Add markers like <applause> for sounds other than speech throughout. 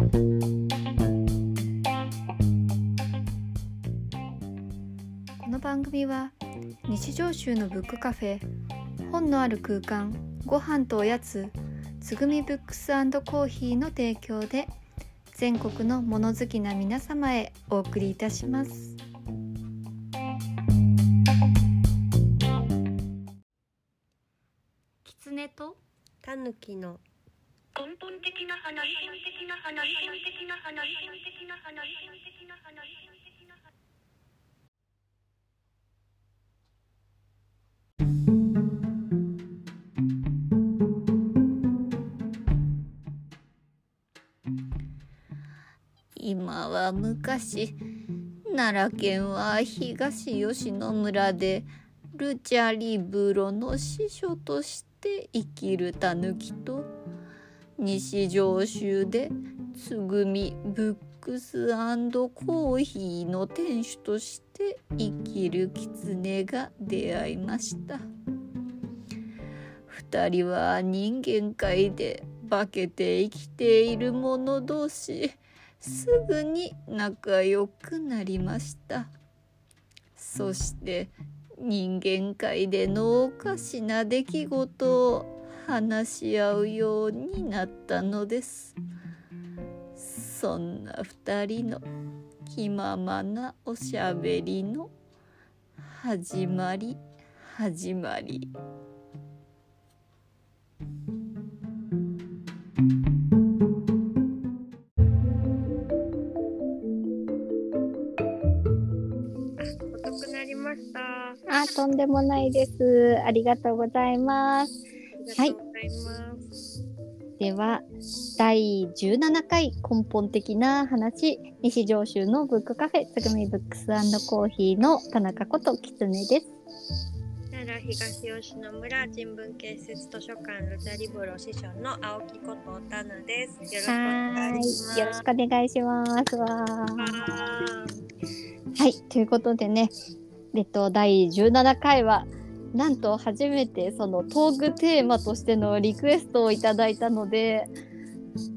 この番組は日常州のブックカフェ本のある空間ご飯とおやつつぐみブックスコーヒーの提供で全国の物好きな皆様へお送りいたします。キツネとタヌキの根本的な話的な話的な話的な話的な話的な話今は昔奈良県は東吉野村でルチャリブロの司書として生きるタヌキと西上州でつぐみブックスコーヒーの店主として生きるキツネが出会いました。二人は人間界で化けて生きている者同士すぐに仲良くなりました。そして人間界でのおかしな出来事を話し合うようになったのです。そんな二人の気ままなおしゃべりの始まり始まり。遅くなりました。ああとんでもないです。ありがとうございますりがとうございでは第17回根本的な話西上州のブックカフェつぐみブックスコーヒーの田中こときつねです奈良東吉野村人文建設図書館ルチャリブロ師匠の青木ことタヌです。よろしくお願いします。よろしくお願いしますわははいということでねえっと第17回はなんと初めてそのトークテーマとしてのリクエストをいただいたので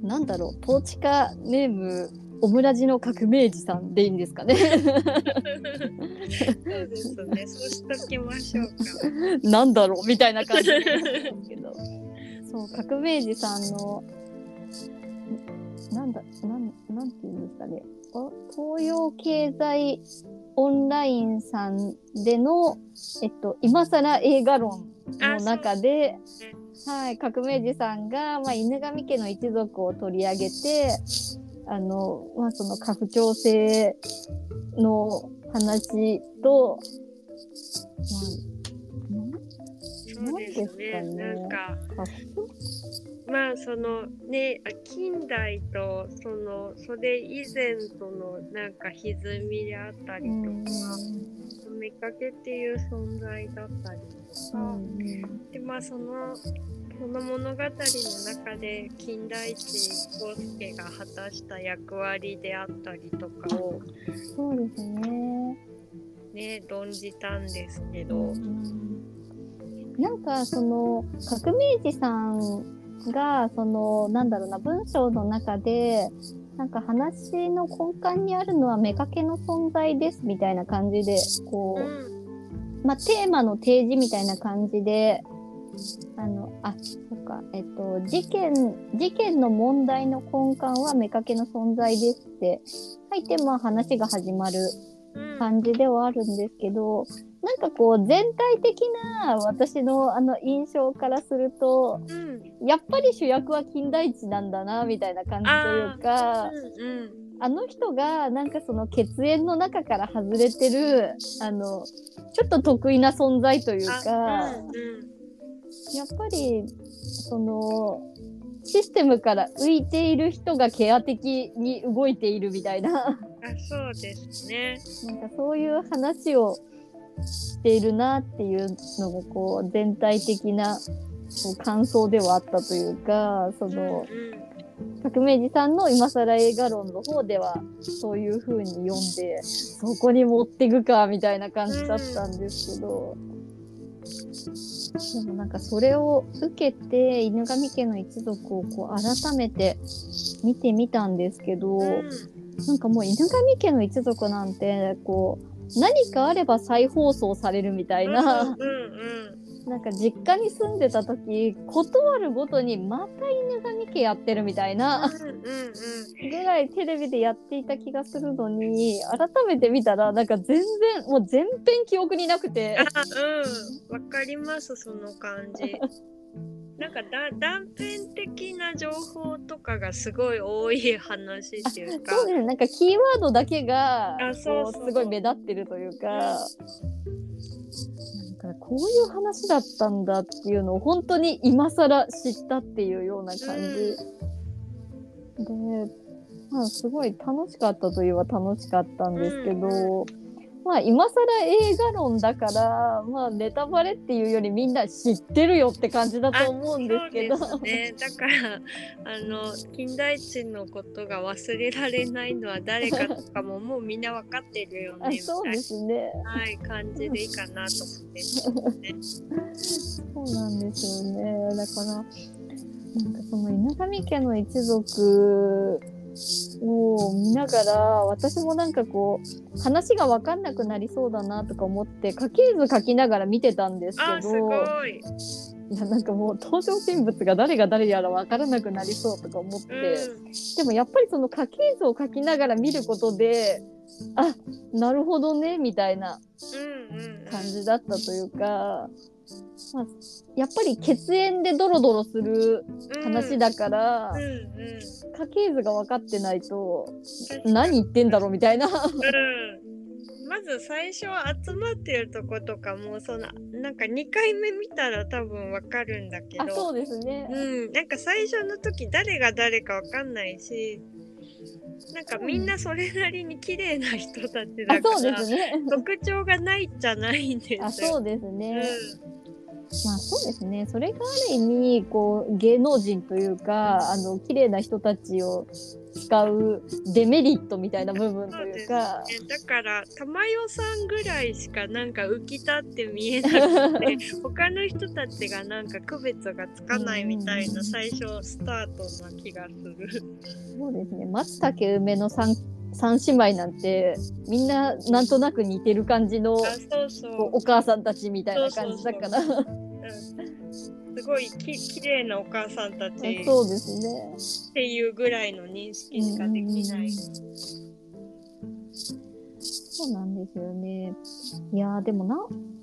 なんだろうトーチカネームオムラジの革命児さんでいいんですかね。そうですね。そうしときましょうか。なんだろうみたいな感じですけど。そう革命児さんのなんだなんなんていうんですかね。あ東洋経済オンラインさんでの、えっと、今更映画論の中で、はい、革命児さんが、まあ、犬神家の一族を取り上げてあの、まあ、その家父長制の話と、まあ、そうですねなんですかねまあそのねあ近代とそのそれ以前とのなんか歪みであったりとか、妾っていう存在だったりとか、でまあそのその物語の中で金田一耕助が果たした役割であったりとかをそうですね。ね論じたんですけど、なんかその革命児さんがそのなんだろうな文章の中でなんか話の根幹にあるのは妾の存在ですみたいな感じでこうう、ん。まあ、テーマの提示みたいな感じであのあそっかえっと事件事件の問題の根幹は妾の存在ですって書いてまあ話が始まるうん。感じではあるんですけど、なんかこう全体的な私のあの印象からするとうんやっぱり主役は金田一なんだなみたいな感じというかうんあの人がなんかその血縁の中から外れてるあのちょっと得意な存在というあか、うんうんやっぱりそのシステムから浮いている人がケア的に動いているみたいな。あそうですね。なんかそういう話をしているなっていうのがこう全体的なこう感想ではあったというかその革命児さんの今更映画論の方ではそういう風に読んでそこに持ってくかみたいな感じだったんですけど、でもなんかそれを受けて犬神家の一族をこう改めて見てみたんですけど、うん。なんかもう犬神家の一族なんてこう何かあれば再放送されるみたいな、うんうんなんか実家に住んでた時断るごとにまた犬神家やってるみたいな。うんうんうん。ぐらいテレビでやっていた気がするのに改めて見たらなんか全然もう全編記憶になくて。あ <laughs> うん。わかりますその感じなんかだ断片的な情報とかがすごい多い話っていうか。そうですね。なんかキーワードだけがあそうすごい目立ってるというか。なんかこういう話だったんだっていうのを本当に今更知ったっていうような感じ、で、まあ、すごい楽しかったといえば楽しかったんですけど、まあ今更映画論だから、まあネタバレっていうよりみんな知ってるよって感じだと思うんですけど。ね。だから、あの、金田一のことが忘れられないのは誰かとかももうみんな分かってるよね。<laughs> あそうですね。はい、感じでいいかなと思って、ね。<laughs> そうなんですよね。だから、なんかその犬神家の一族を見ながら、私もなんかこう、話がわかんなくなりそうだなとか思って、家系図書きながら見てたんですあ、けすごど、い。いやなんかもう登場人物が誰が誰やらわからなくなりそうとか思って、うん。でもやっぱりその家系図を書きながら見ることで、あ、なるほどね、みたいな。感じだったというか、まあ、やっぱり血縁でドロドロする話だから、うんうん。家系図が分かってないと何言ってんだろうみたいな。うん。まず最初集まってるとことかもそのなんか2回目見たら多分わかるんだけど。あそうですね、うん、なんか最初の時誰が誰かわかんないしなんかみんなそれなりに綺麗な人たちあだからそうですね。特徴がないじゃないんですよ。あそうですね、うまあそうですね。それがある意味こう芸能人というかあの綺麗な人たちを使うデメリットみたいな部分というか。ん、ね。だから玉代さんぐらいしかなんか浮き立って見えなくて <laughs> 他の人たちがなんか区別がつかないみたいな最初スタートな気がする。そうですね。松茸梅の三三姉妹なんてみんななんとなく似てる感じのお母さんたちみたいな感じだから。うんすごいき綺麗なお母さんたちっそうですね。ていうぐらいの認識しかできない。そうなんですよね。いやーでもな、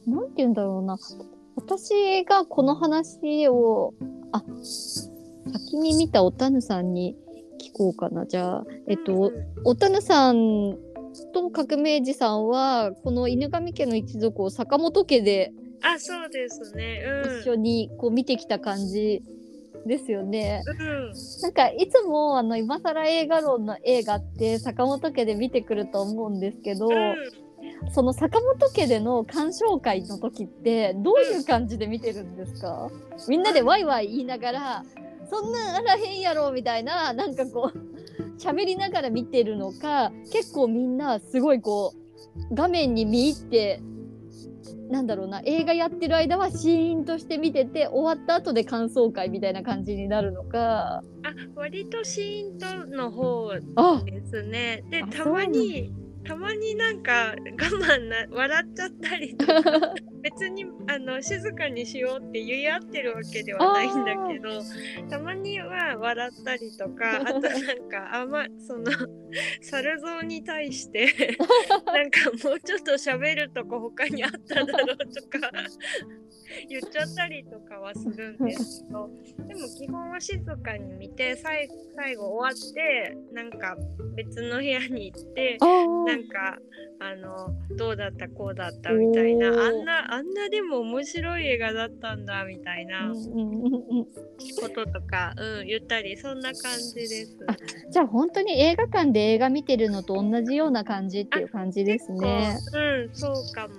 なんて言うんだろうな。私がこの話を、あ、先に見たおたぬさんに聞こうかな。じゃあ、えっと、うんおたぬさんと革命児さんは、この犬神家の一族を坂本家であそうですね。うん。一緒にこう見てきた感じですよね。うんなんかいつもあの今更映画論の映画って坂本家で見てくると思うんですけど、うんその坂本家での鑑賞会の時ってどういう感じで見てるんですか？みんなでワイワイ言いながらそんなんあらへんやろみたいななんかこう喋りながら見てるのか結構みんなすごいこう画面に見入ってなんだろうな映画やってる間はシーンとして見てて終わった後で感想会みたいな感じになるのか。あ割とシーンとの方あですね。であたまにたまになんか我慢な笑っちゃったりとか <laughs> 別にあの静かにしようって言い合ってるわけではないんだけどたまには笑ったりとか <laughs> あとなんかあんまその <laughs> 猿像に対して <laughs> なんかもうちょっと喋るとこ他にあっただろうとか言っちゃったりとかはするんですけどでも基本は静かに見て最最後終わってなんか別の部屋に行ってなんかあのどうだったこうだったみたいなあんなあんなでも面白い映画だったんだみたいなこととか、うん、言ったりそんな感じです。あじゃあ本当に映画館で映画見てるのと同じような感じっていう感じですね。うんそうかも。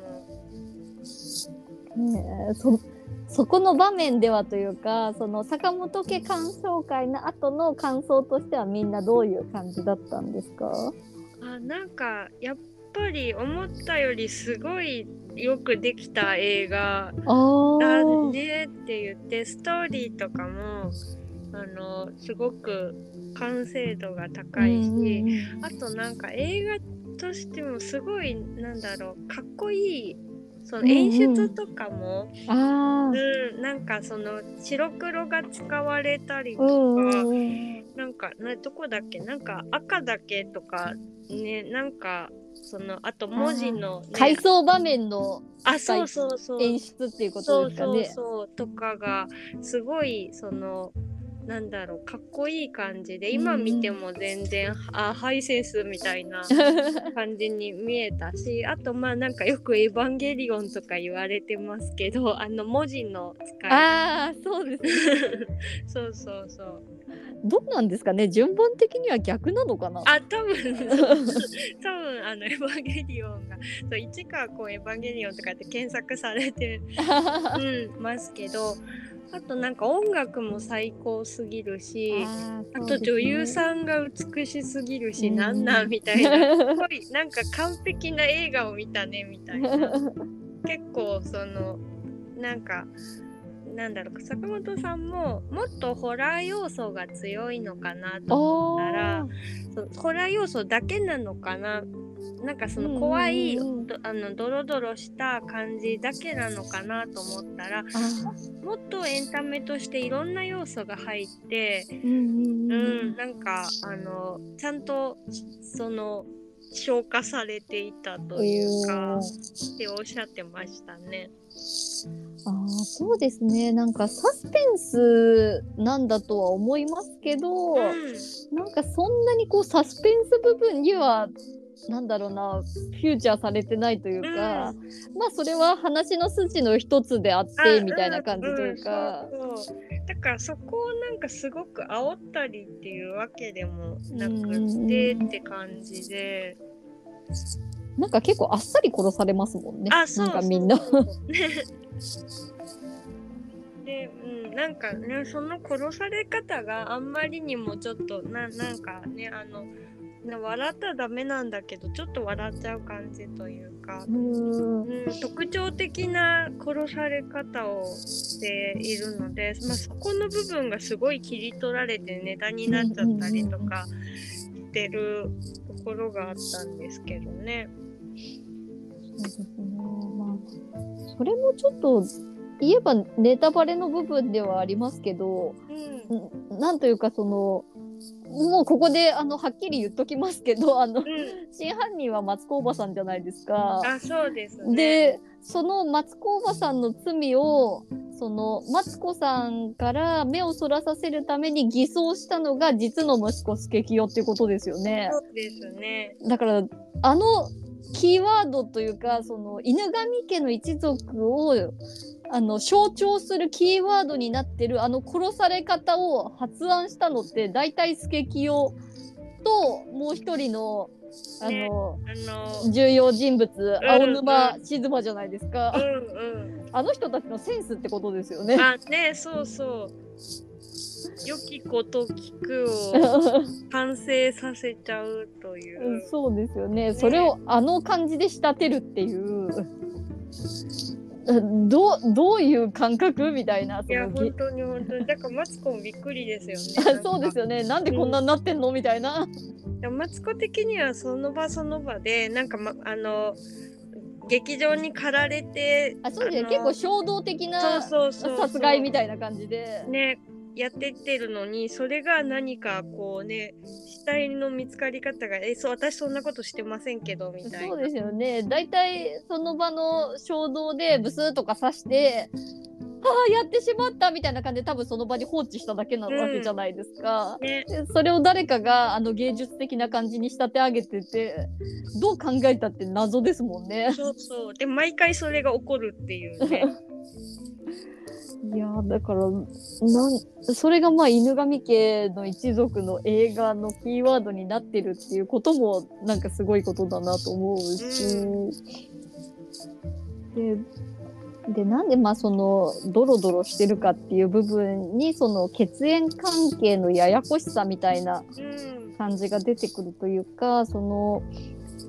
ねえそそこの場面ではというかその坂本家鑑賞会の後の感想としてはみんなどういう感じだったんですか？あなんかやっぱり思ったよりすごいよくできた映画あだーねって言ってストーリーとかもあのすごく完成度が高いし、うんうんうん。あとなんか映画としてもすごいなんだろうかっこいいその演出とかも、あうんなんかその白黒が使われたりとーか、うんうんうん。なんかなどこだっけなんか赤だけとかねなんかそのあと文字の、ね、回想場面のあそうそうそう。演出っていうこそうそうとですかね。そうとかがすごいそのなんだろうかっこいい感じで今見ても全然、あハイセンスみたいな <laughs> 感じに見えたしあとまあなんかよく「エヴァンゲリオン」とか言われてますけどあの文字の使いああそうですね。<laughs> そうそうそうどうなんですかね？順番的には逆なのかな？あ多分。<laughs> 多分あの「エヴァンゲリオンが」そう市川こうエヴァンゲリオン」とかって検索されて <laughs> うん、ますけどあとなんか音楽も最高すぎるしあと女優さんが美しすぎるし、うん。なんなんみたいな。<laughs> すごいなんか完璧な映画を見たねみたいな。結構そのなんかなんだろう坂本さんももっとホラー要素が強いのかなと思ったらホラー要素だけなのかな。なんかその怖い、うんうんうん。どあのドロドロした感じだけなのかなと思ったらもっとエンタメとしていろんな要素が入って、うんうんなんかあのちゃんとその消化されていたというかっておっしゃってましたね。あーそうですね。なんかサスペンスなんだとは思いますけど、うん。なんかそんなにこうサスペンス部分にはなんだろうなフューチャーされてないというか、まあそれは話の筋の一つであってみたいな感じというか。うんうんそうそうだからそこをなんかすごく煽ったりっていうわけでもなくてって感じで、なんか結構あっさり殺されますもんね。あそうなんかみんな。で、うん、なんかねその殺され方があんまりにもちょっとななんかねあのな笑ったらダメなんだけどちょっと笑っちゃう感じというか、うーんうん、特徴的な殺され方をしているので、まあ、そこの部分がすごい切り取られてネタになっちゃったりとかしてるところがあったんですけどね。そうですね。まあそれもちょっと言えばネタバレの部分ではありますけど、うんんなんというかそのもうここであのはっきり言っときますけど <laughs> あのうん、真犯人は松子おばさんじゃないですか。あそうですね。でその松子おばさんの罪をそのマツコさんから目をそらさせるために偽装したのが実の息子スケキヨっていうことですよね。そうですね。だからあのキーワードというかその犬神家の一族をあの象徴するキーワードになってるあの殺され方を発案したのって大体スケキヨともう一人のあねの、あの重要人物ん青沼静馬じゃないですか、うんうん。あの人たちのセンスってことですよね。あねそうそう。良きこと聞くを <laughs> 完成させちゃうという。そうですよね。それをあの感じで仕立てるっていう。どうどういう感覚みたいなそいやの本当に本当にだからマツコもびっくりですよね。あ <laughs> そうですよ。よねなんでこんなになってんの？みたいな。マツコ的にはその場その場でなんかまあの劇場に駆られてあそうですねの結構衝動的な殺害みたいな感じで。ねやってってるのにそれが何かこうね死体の見つかり方がえそう私そんなことしてませんけどみたいな。そうですよね大体その場の衝動でブスーとか刺してああやってしまったみたいな感じで多分その場に放置しただけなわけじゃないですか。ねでそれを誰かがあの芸術的な感じに仕立て上げててどう考えたって謎ですもんね。そうそうで毎回それが起こるっていうね。<laughs> いやーだからなんそれがまあ犬神家の一族の映画のキーワードになってるっていうこともなんかすごいことだなと思うし、ででなんでまあそのドロドロしてるかっていう部分にその血縁関係のややこしさみたいなうん。感じが出てくるというかその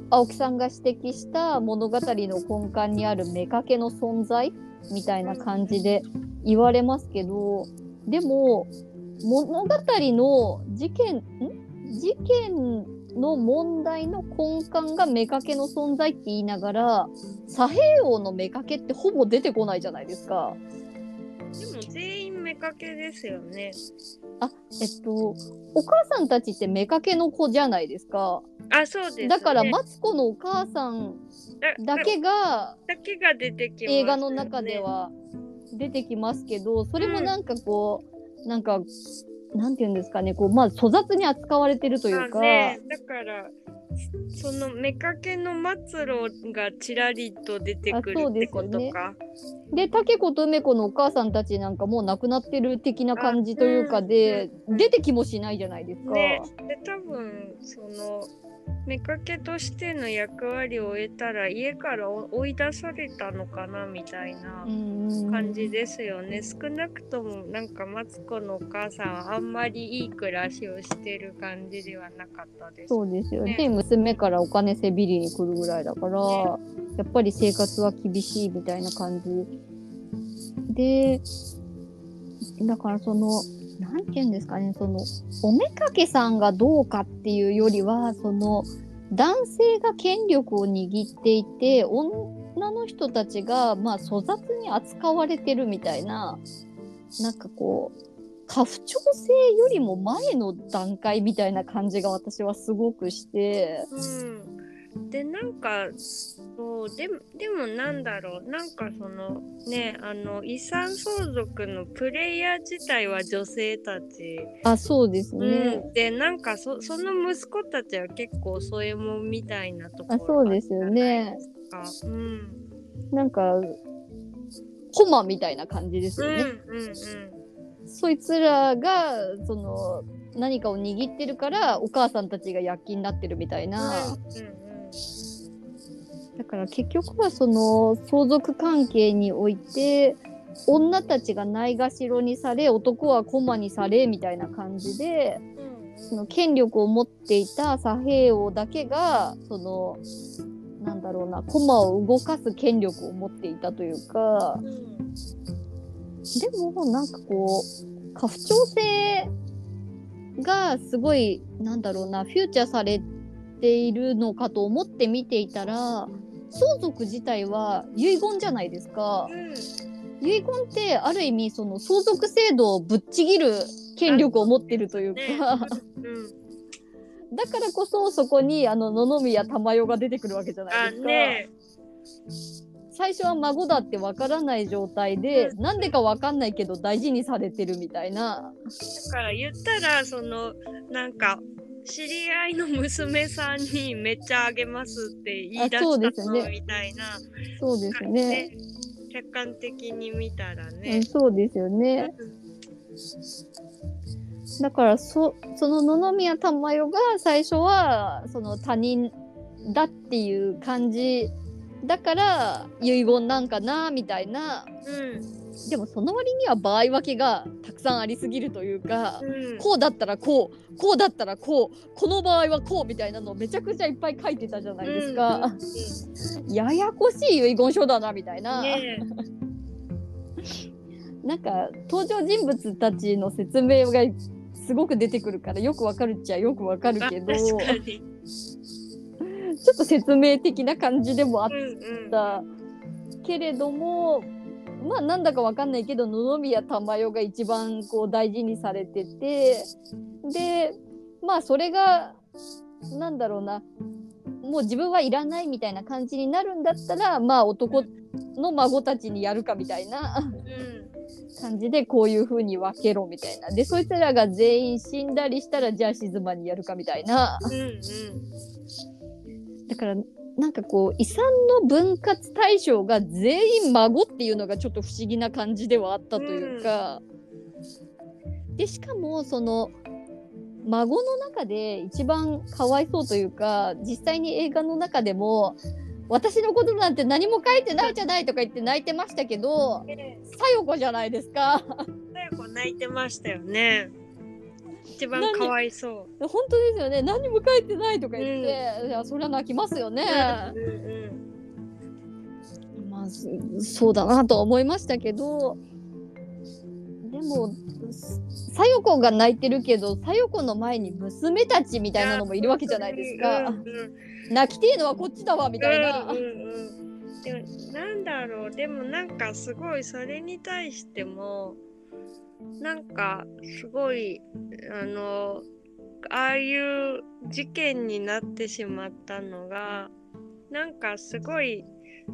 青木さんが指摘した物語の根幹にある妾の存在みたいな感じで言われますけどでも物語の事件ん？事件の問題の根幹が妾の存在って言いながら左平王の妾ってほぼ出てこないじゃないですか。でも全員妾ですよね。あえっとお母さんたちって妾の子じゃないですか。あ、そうです、ね。だからマツコのお母さんだけがだけが出てきます、映画の中で。は出てきますけどそれもなんかこう、なんかなんて言うんですかねこうまあ粗雑に扱われてるというか、あね、だからその妾の末路がちらりと出てくるってことか。でタケコと梅子のお母さんたちなんかもう亡くなってる的な感じというかで、うん出てきもしないじゃないですか。ね、で多分その妾としての役割を終えたら家から追い出されたのかなみたいなうん感じですよね。少なくともなんかマツコのお母さんはあんまりいい暮らしをしてる感じではなかったです。そうですよねね娘からお金せびりに来るぐらいだから、やっぱり生活は厳しいみたいな感じでだからそのなんて言うんですかねそのおめかけさんがどうかっていうよりはその男性が権力を握っていて女の人たちがまあ粗雑に扱われてるみたいななんかこう家父長制よりも前の段階みたいな感じが私はすごくしてうん、でなんかそうでもでもなんだろう。なんかそのねあの遺産相続のプレイヤー自体は女性たち、あそうですね、うん、でなんかそその息子たちは結構添えもんみたいなとこあろそうですよね。があったじゃなん。かコマみたいな感じですうん、よね、うんうんうん。そいつらがその何かを握ってるからお母さんたちが躍起になってるみたいな、うんうんだから結局はその相続関係において女たちがないがしろにされ男は駒にされみたいな感じでその権力を持っていた左平王だけがそのなんだろうな駒を動かす権力を持っていたというかでもなんかこう家父長制がすごいなんだろうなフューチャーされているのかと思って見ていたら相続自体は遺言じゃないですか。遺言ってある意味その相続制度をぶっちぎる権力を持ってるというか、ねうんだからこそそこにあの野々宮珠代が出てくるわけじゃないあですか。ね最初は孫だってわからない状態で、なんでかわかんないけど大事にされてるみたいな。だから言ったらそのなんか知り合いの娘さんにめっちゃあげますって言い出あそうしたのですねみたいなそうですね。客観的に見たらうねん、。そうですよね。だからそその野々宮珠代が最初はその他人だっていう感じだから遺言なんかなみたいなうんでもその割には場合分けがたくさんありすぎるというか、うん。こうだったらこうこうだったらこうこの場合はこうみたいなのをめちゃくちゃいっぱい書いてたじゃないですか、ややこしい遺言書だなみたいな、ね <laughs> なんか登場人物たちの説明がすごく出てくるからよくわかるっちゃよくわかるあけど。<laughs> ちょっと説明的な感じでもあっうんうん。たけれどもまあなんだかわかんないけど野々宮珠代が一番こう大事にされててでまあそれがなんだろうな。もう自分はいらないみたいな感じになるんだったらまあ男の孫たちにやるかみたいなうん。感じでこういう風に分けろみたいな。でそいつらが全員死んだりしたらじゃあ静まにやるかみたいな。うんうん。だからなんかこう遺産の分割対象が全員孫っていうのがちょっと不思議な感じではあったというか、でしかもその孫の中で一番かわいそうというか実際に映画の中でも私のことなんて何も書いてないじゃないとか言って泣いてましたけどでさよ子じゃないですか。さや子泣いてましたよね。一番かわいそう。本当ですよね。何も書いてないとか言って、いやそりゃ泣きますよね、うんうんまあそそうだなとは思いましたけど。でもさよ子が泣いてるけどさよ子の前に娘たちみたいなのもいるわけじゃないですか、うんうん。泣きてえのはこっちだわみたいな、うんうんうん、でもなんだろう。でもなんかすごいそれに対してもなんかすごいあのああいう事件になってしまったのがなんかすごい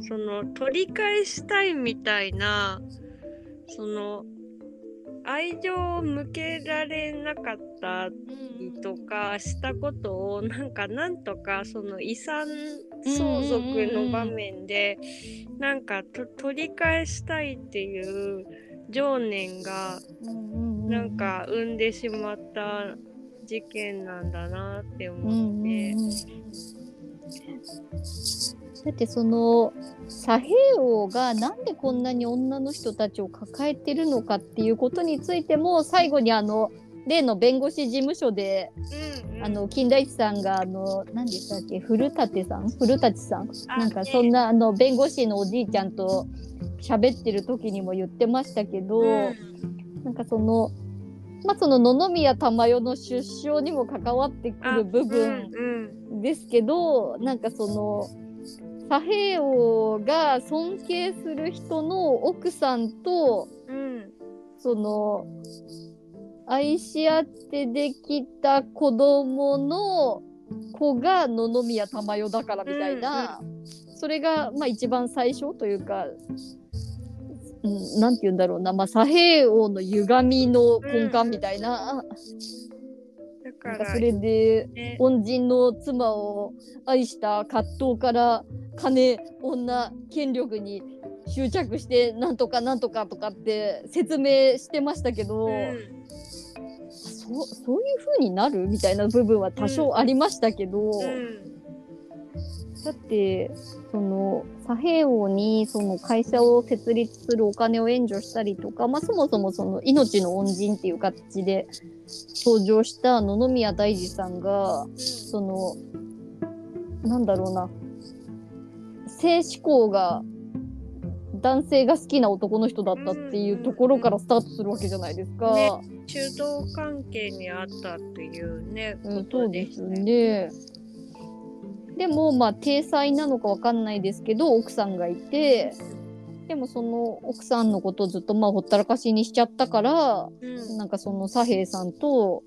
その取り返したいみたいなその愛情を向けられなかったりとかしたことをなんかなんとかその遺産相続の場面でなんかと取り返したいっていう情念がなんか生んでしまった事件なんだなって思って。うんだってその左平王がなんでこんなに女の人たちを抱えてるのかっていうことについても最後にあの例の弁護士事務所で、うんうん。あの金田一さんがあの何でしたっけ？古舘さん？古舘さん？あなんかそんなあの弁護士のおじいちゃんと喋ってる時にも言ってましたけど、うん。なんかそのまあその野々宮珠代の出生にも関わってくる部分うんですけど、なんかその左平王が尊敬する人の奥さんとうん。その愛し合ってできた子供の子が野々宮珠代だからみたいな、それがまあ一番最初というか、うん、なんて言うんだろうな、まあ、左平王の歪みの根幹みたいな,、だかなんからそれでね。恩人の妻を愛した葛藤から金女権力に執着してなんとかなんとかとかって説明してましたけど、うんそうそういう風になるみたいな部分は多少ありましたけど、うん。だってその左平王にその会社を設立するお金を援助したりとか、まあ、そもそもその命の恩人っていう形で登場した野々宮大治さんがそのなんだろうな性思考が男性が好きな男の人だったっていうところからスタートするわけじゃないですか。ね中道関係にあったっていうね、うん、こそうでとですね。。でもまあ体裁なのかわかんないですけど奥さんがいてでもその奥さんのことをずっとまあほったらかしにしちゃったからうんなんかその左平さんと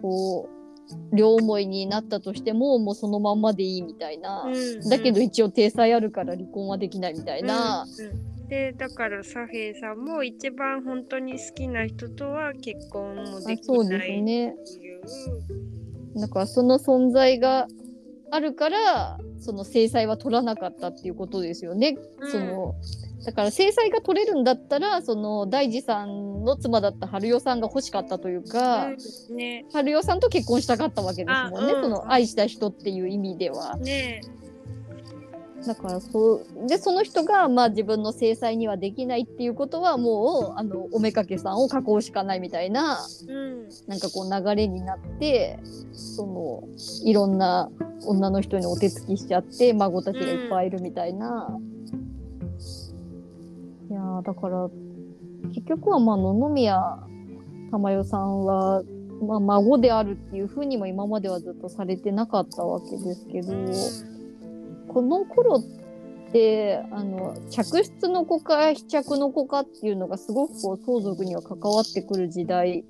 こう両思いになったとしてももうそのまんまでいいみたいな、うんだけど一応体裁あるから離婚はできないみたいな、うんうんでだから左平さんも一番本当に好きな人とは結婚もできあそうでないすね。っていう。だからその存在があるからその制裁は取らなかったっていうことですよね。そのだから制裁が取れるんだったらその大地さんの妻だった春代さんが欲しかったというか、うんね春代さんと結婚したかったわけですもんね、あうんその愛した人っていう意味では。ねだからそうでその人がまあ自分の制裁にはできないっていうことはもうあのおめかけさんを囲うしかないみたいなうんなんかこう流れになってそのいろんな女の人にお手つきしちゃって孫たちがいっぱいいるみたいな。いやだから結局はまあ野々宮珠代さんは、まあ、孫であるっていうふうにも今まではずっとされてなかったわけですけど、この頃ってあの嫡出の子か飛着の子かっていうのがすごくこう相続には関わってくる時代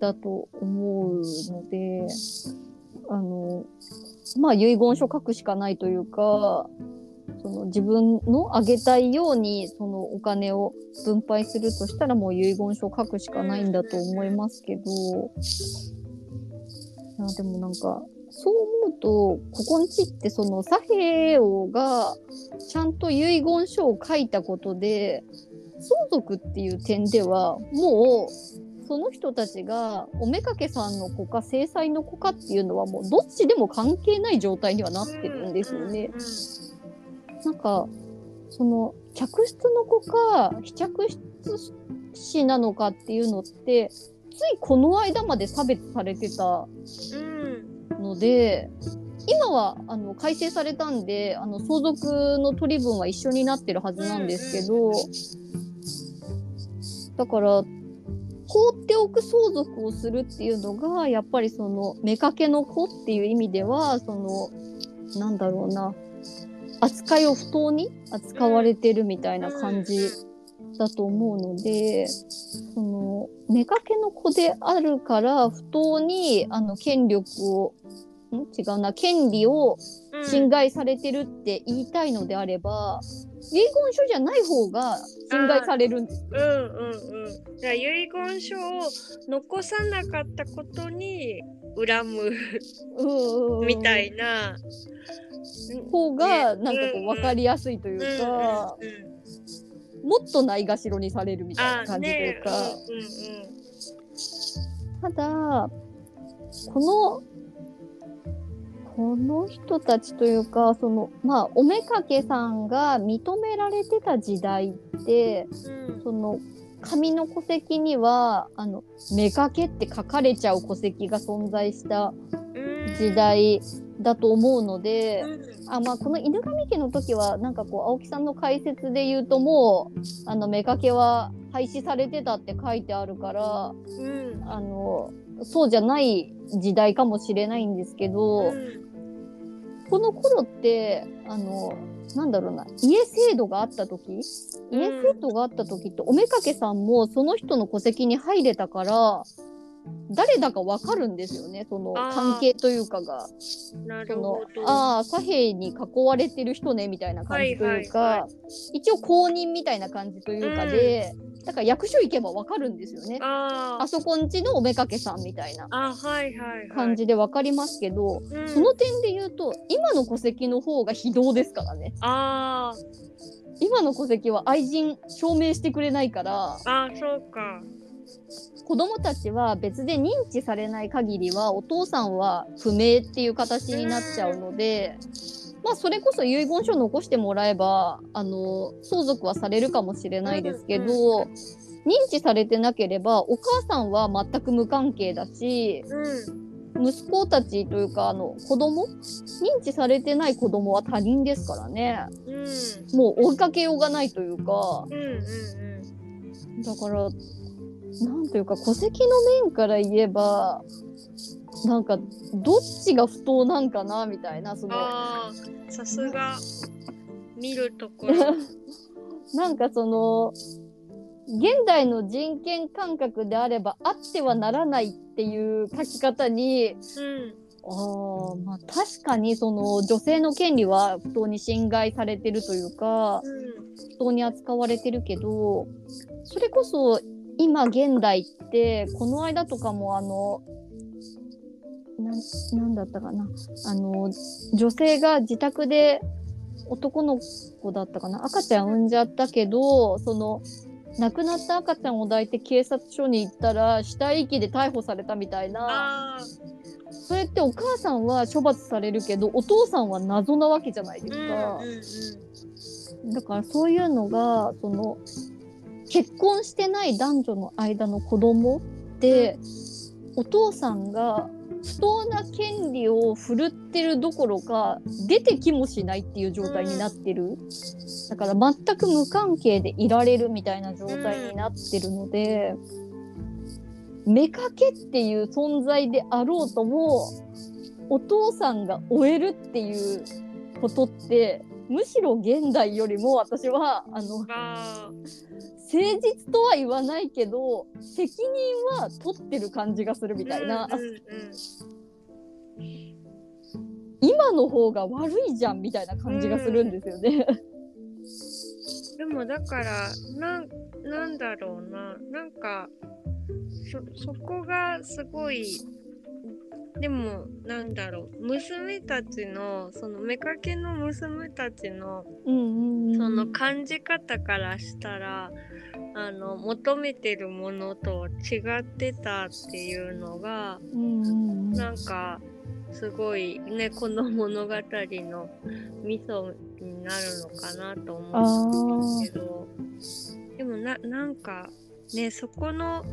だと思うのであのまあ遺言書書くしかないというかその自分のあげたいようにそのお金を分配するとしたらもう遺言書を書くしかないんだと思いますけどいやでもなんかそう思うとここんちってその左平王がちゃんと遺言書を書いたことで相続っていう点ではもうその人たちがおめかけさんの子か正妻の子かっていうのはもうどっちでも関係ない状態にはなってるんですよね。なんかその客室の子か非着室子なのかっていうのってついこの間まで差別されてたうんので今はあの改正されたんであの相続の取り分は一緒になってるはずなんですけど、だから放っておく相続をするっていうのがやっぱりその妾の子っていう意味ではそのなんだろうな。扱いを不当に扱われてるみたいな感じだと思うので、その妾の子であるから不当にあの権力をん？違うな権利をうん侵害されてるって言いたいのであれば、遺言書じゃない方が侵害されるんです。うんうんうん。じゃあ遺言書を残さなかったことに恨むみたいな。方がなんかこねう分かりやすいというか、もっとないがしろにされるみたいなあ感じといねうか、うんうんただこのこの人たちというかそのまあおめかけさんが認められてた時代ってうん。うんその紙の戸籍にはあのめかけって書かれちゃう戸籍が存在したうん。時代だと思うので、うん。あまあこの犬神家の時はなんかこう青木さんの解説で言うともうあのめかけは廃止されてたって書いてあるからうん。あのそうじゃない時代かもしれないんですけど、うんこの頃ってあのなんだろうな家制度があった時家制度があった時っておめかけさんもその人の戸籍に入れたから誰だかわかるんですよねその関係というかが。なそのるほど。ああ左兵に囲われてる人ねみたいな感じというか、はいはいは一応公認みたいな感じというかで、だから役所行けばわかるんですよね。ああそこんちのおめかけさんみたいなあ、あ、はいはいはい。感じでわかりますけど、うんその点で言うと今の戸籍の方が非道ですからね。あ今の戸籍は愛人証明してくれないからあ、そうか。子供たちは別で認知されない限りはお父さんは不明っていう形になっちゃうので、まあそれこそ遺言書残してもらえばあの相続はされるかもしれないですけど、うん認知されてなければお母さんは全く無関係だしうん。息子たちというかあの子供？認知されてない子供は他人ですからね。うん。もう追いかけようがないというか。うんうん。だからなんというか戸籍の面から言えばなんかどっちが不当なんかなみたいなそうん。のさすが。見るところ。<laughs> なんかその現代の人権感覚であればあってはならないっていう書き方にうん。あーまあ確かにその女性の権利は不当に侵害されてるというかうん。不当に扱われてるけどそれこそ今現代ってこの間とかもあのなんなんだったかな。あの女性が自宅で男の子だったかな。赤ちゃん産んじゃったけどその亡くなった赤ちゃんを抱いて警察署に行ったら死体遺棄で逮捕されたみたいな。それってお母さんは処罰されるけどお父さんは謎なわけじゃないですうんか。うんうん。だからそういうのがその結婚してない男女の間の子供ってお父さんが不当な権利を振るってるどころか出てきもしないっていう状態になってる、だから全く無関係でいられるみたいな状態になってるので、妾っていう存在であろうともお父さんが終えるっていうことってむしろ現代よりも私はあの、誠実とは言わないけど責任は取ってる感じがするみたいな、うんうんうん。今の方が悪いじゃんみたいな感じがするんですよね。でもだからなんなんだろうな。なんかそそこがすごいでもなんだろう娘たちのその妾の娘たちのうんうんうん。その感じ方からしたらあの求めてるものと違ってたっていうのがうんうんうん。なんかすごいねこの物語のミソになるのかなと思うんですけど。でもななんかねそこの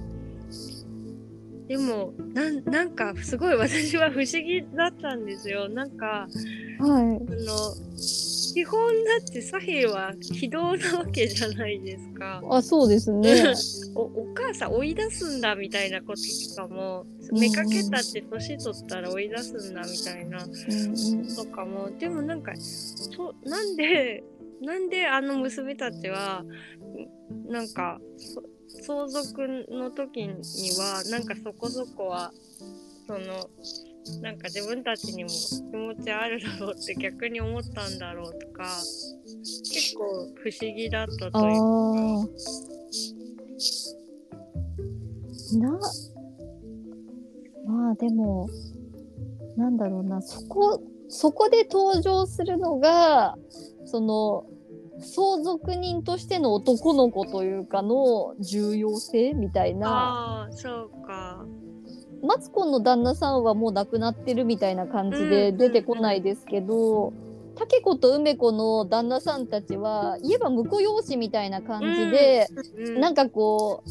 でもなんなんかすごい私は不思議だったんですよなんかはい。あの基本だって左辺は非道なわけじゃないですか。あ、そうですね。<laughs> おお母さん追い出すんだみたいなこととかもうんめかけたって年取ったら追い出すんだみたいなとかもでもなんかそなんでなんであの娘たちはんなんかそ相続の時にはなんかそこそこはそのなんか自分たちにも気持ちあるだろうって逆に思ったんだろうとか結構不思議だったというあ。な、まあでも、なんだろうな、そこ、そこで登場するのが、その、相続人としての男の子というかの重要性みたいな。ああそうか。マツコの旦那さんはもう亡くなってるみたいな感じでうん出てこないですけど、タケコと梅子の旦那さんたちは言えば婿養子みたいな感じで、うん。なんかこう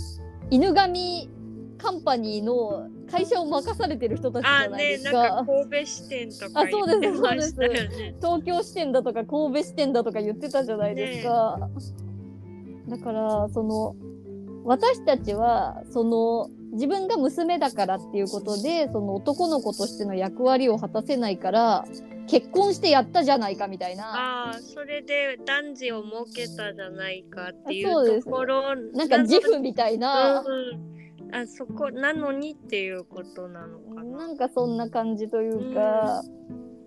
犬神カンパニーの会社を任されてる人たちじあゃないですねなんか。か神戸支店とかあそうです言ってましたよね。東京支店だとか神戸支店だとか言ってたじゃないですか。だからその私たちはその自分が娘だからっていうことでその男の子としての役割を果たせないから結婚してやったじゃないかみたいな。ああそれで男児を設けたじゃないかっていあそうです。うところなんか自負みたいな、うん、あそこなのにっていうことなのかな。なんかそんな感じというか、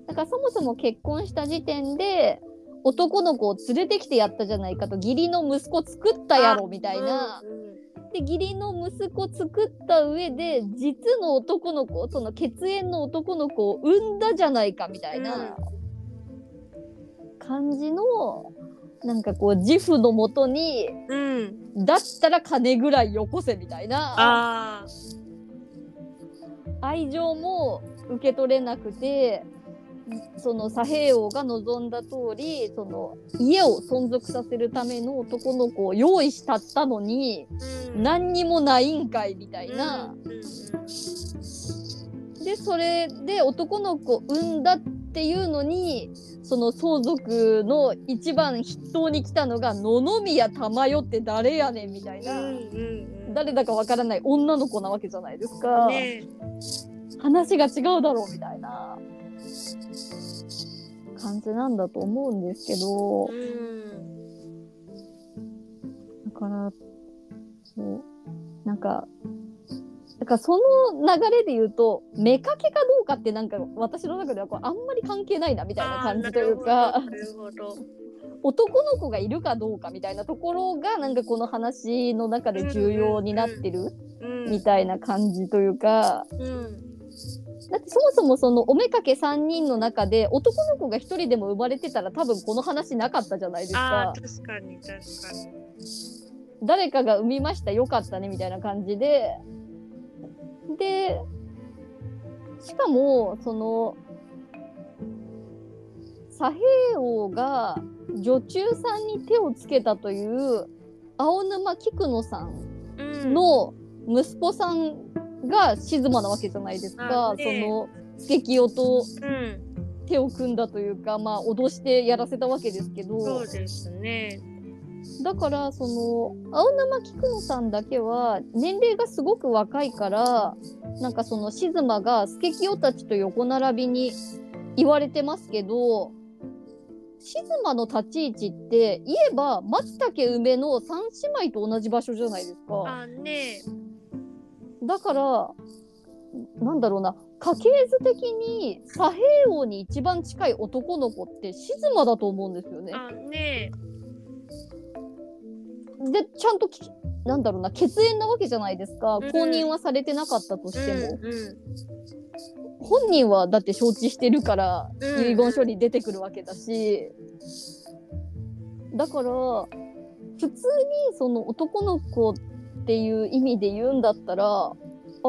なんかそもそも結婚した時点で男の子を連れてきてやったじゃないかと義理の息子作ったやろみたいな。うんうんで義理の息子作った上で実の男の子その血縁の男の子を産んだじゃないかみたいな感じのなんかこう自負のもとにうん、だったら金ぐらいよこせみたいな。あ愛情も受け取れなくてその左平王が望んだ通りその家を存続させるための男の子を用意したったのにー、うん、何にもないんかいみたいな。うん。うん。でそれで男の子産んだっていうのにその相続の一番筆頭に来たのが野々宮玉代って誰やねんみたいな、うんうんうん。誰だかわからない女の子なわけじゃないですか、ね話が違うだろうみたいな感じなんだと思うんですけど。うん。だからそうなんかだからその流れで言うと妾かどうかってなんか私の中ではこうあんまり関係ないなみたいな感じというか男の子がいるかどうかみたいなところがなんかこの話の中で重要になってるうんみたいな感じというかうん。だってそもそもそのおめかけ3人の中で男の子が1人でも生まれてたら多分この話なかったじゃないですか。確かに確かに。誰かが産みましたよかったねみたいな感じででしかもその左平王が女中さんに手をつけたという青沼菊野さんうん。の息子さんが静馬なわけじゃないですか、あねその助清とうん。手を組んだというかまあ脅してやらせたわけですけど。そうですねだからその青沼菊野さんだけは年齢がすごく若いからなんかその静馬が助清たちと横並びに言われてますけど静馬の立ち位置って言えば松茸梅の三姉妹と同じ場所じゃないですか。あねだからなんだろうな家系図的に左平王に一番近い男の子って静馬だと思うんですよね。あねでちゃんときなんだろうな血縁なわけじゃないですか。うん。公認はされてなかったとしても、うんうん。本人はだって承知してるからうん。遺言書に出てくるわけだし、だから普通にその男の子っていう意味で言うんだったらあ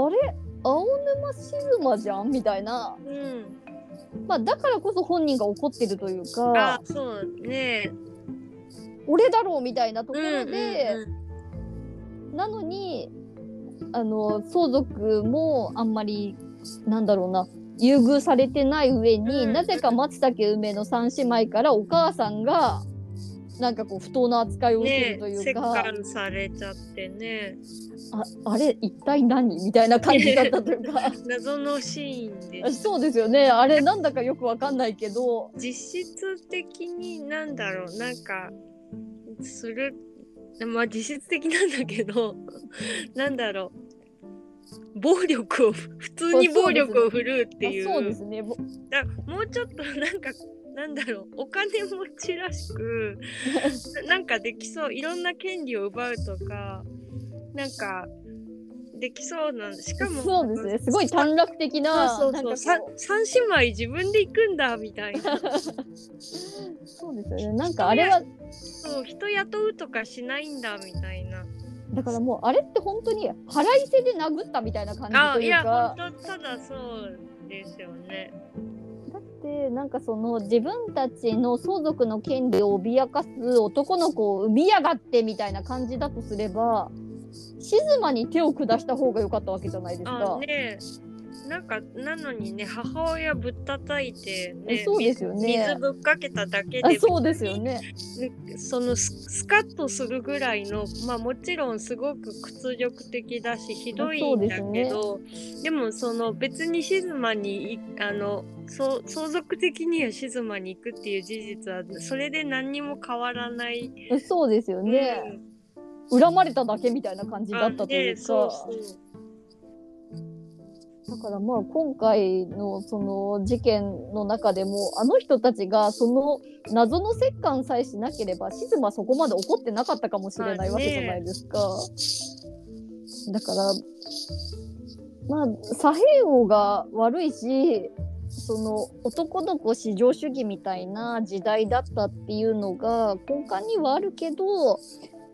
れ？青沼静馬じゃん？みたいな、うん。まあ、だからこそ本人が怒ってるというあかそうね俺だろうみたいなところで、なのにあの相続もあんまりなんだろうな優遇されてない上に、うん。なぜか松茸梅の三姉妹からお母さんがなんかこう不当な扱いを受けねるという折か、檻されちゃってね。ああれ一体何？みたいな感じだったというか。<laughs> 謎のシーンでそうですよね。あれなんだかよくわかんないけど。実質的になんだろう。なんかする。まあ実質的なんだけどなんだろう。暴力を普通に暴力を振るうっていう。あそうですね。もうちょっとなんかなんだろう。お金持ちらしく <laughs> ななんかできそう。いろんな権利を奪うとかなんかできそうなんしかもそうですね。すごい短絡的なそうなんそうかそうさこう。三姉妹自分で行くんだみたいな。<laughs> そうですよね。なんかあれはそう人雇うとかしないんだみたいな。だからもうあれって本当に腹いせで殴ったみたいな感じというあいやか本当ただそうですよね。だってなんかその自分たちの相続の権利を脅かす男の子を産みやがってみたいな感じだとすれば静まに手を下した方が良かったわけじゃないですか。あねなんかなのにね母親ぶったたいて、ね、そうですよね水ぶっかけただけあでそうですよね。ねそのススカッとするぐらいのまあもちろんすごく屈辱的だしひどいんだけどで,、もその別に静まにいあの相続的には静まに行くっていう事実はそれで何にも変わらない。そうですよね。恨まれただけみたいな感じだったというか。そうそうだからまあ今回のその事件の中でもあの人たちがその謎の折檻さえしなければ静はそこまで怒ってなかったかもしれないわけじゃないですか。だからまあ左平王が悪いしその男の子至上主義みたいな時代だったっていうのが根幹にはあるけど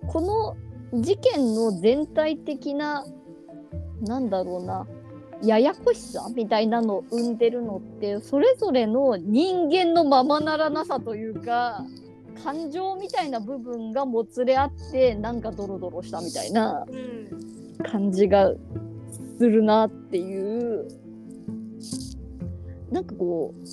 この事件の全体的ななんだろうなややこしさみたいなのを生んでるのってそれぞれの人間のままならなさというか感情みたいな部分がもつれ合ってなんかドロドロしたみたいな感じがするなっていう。なんかこう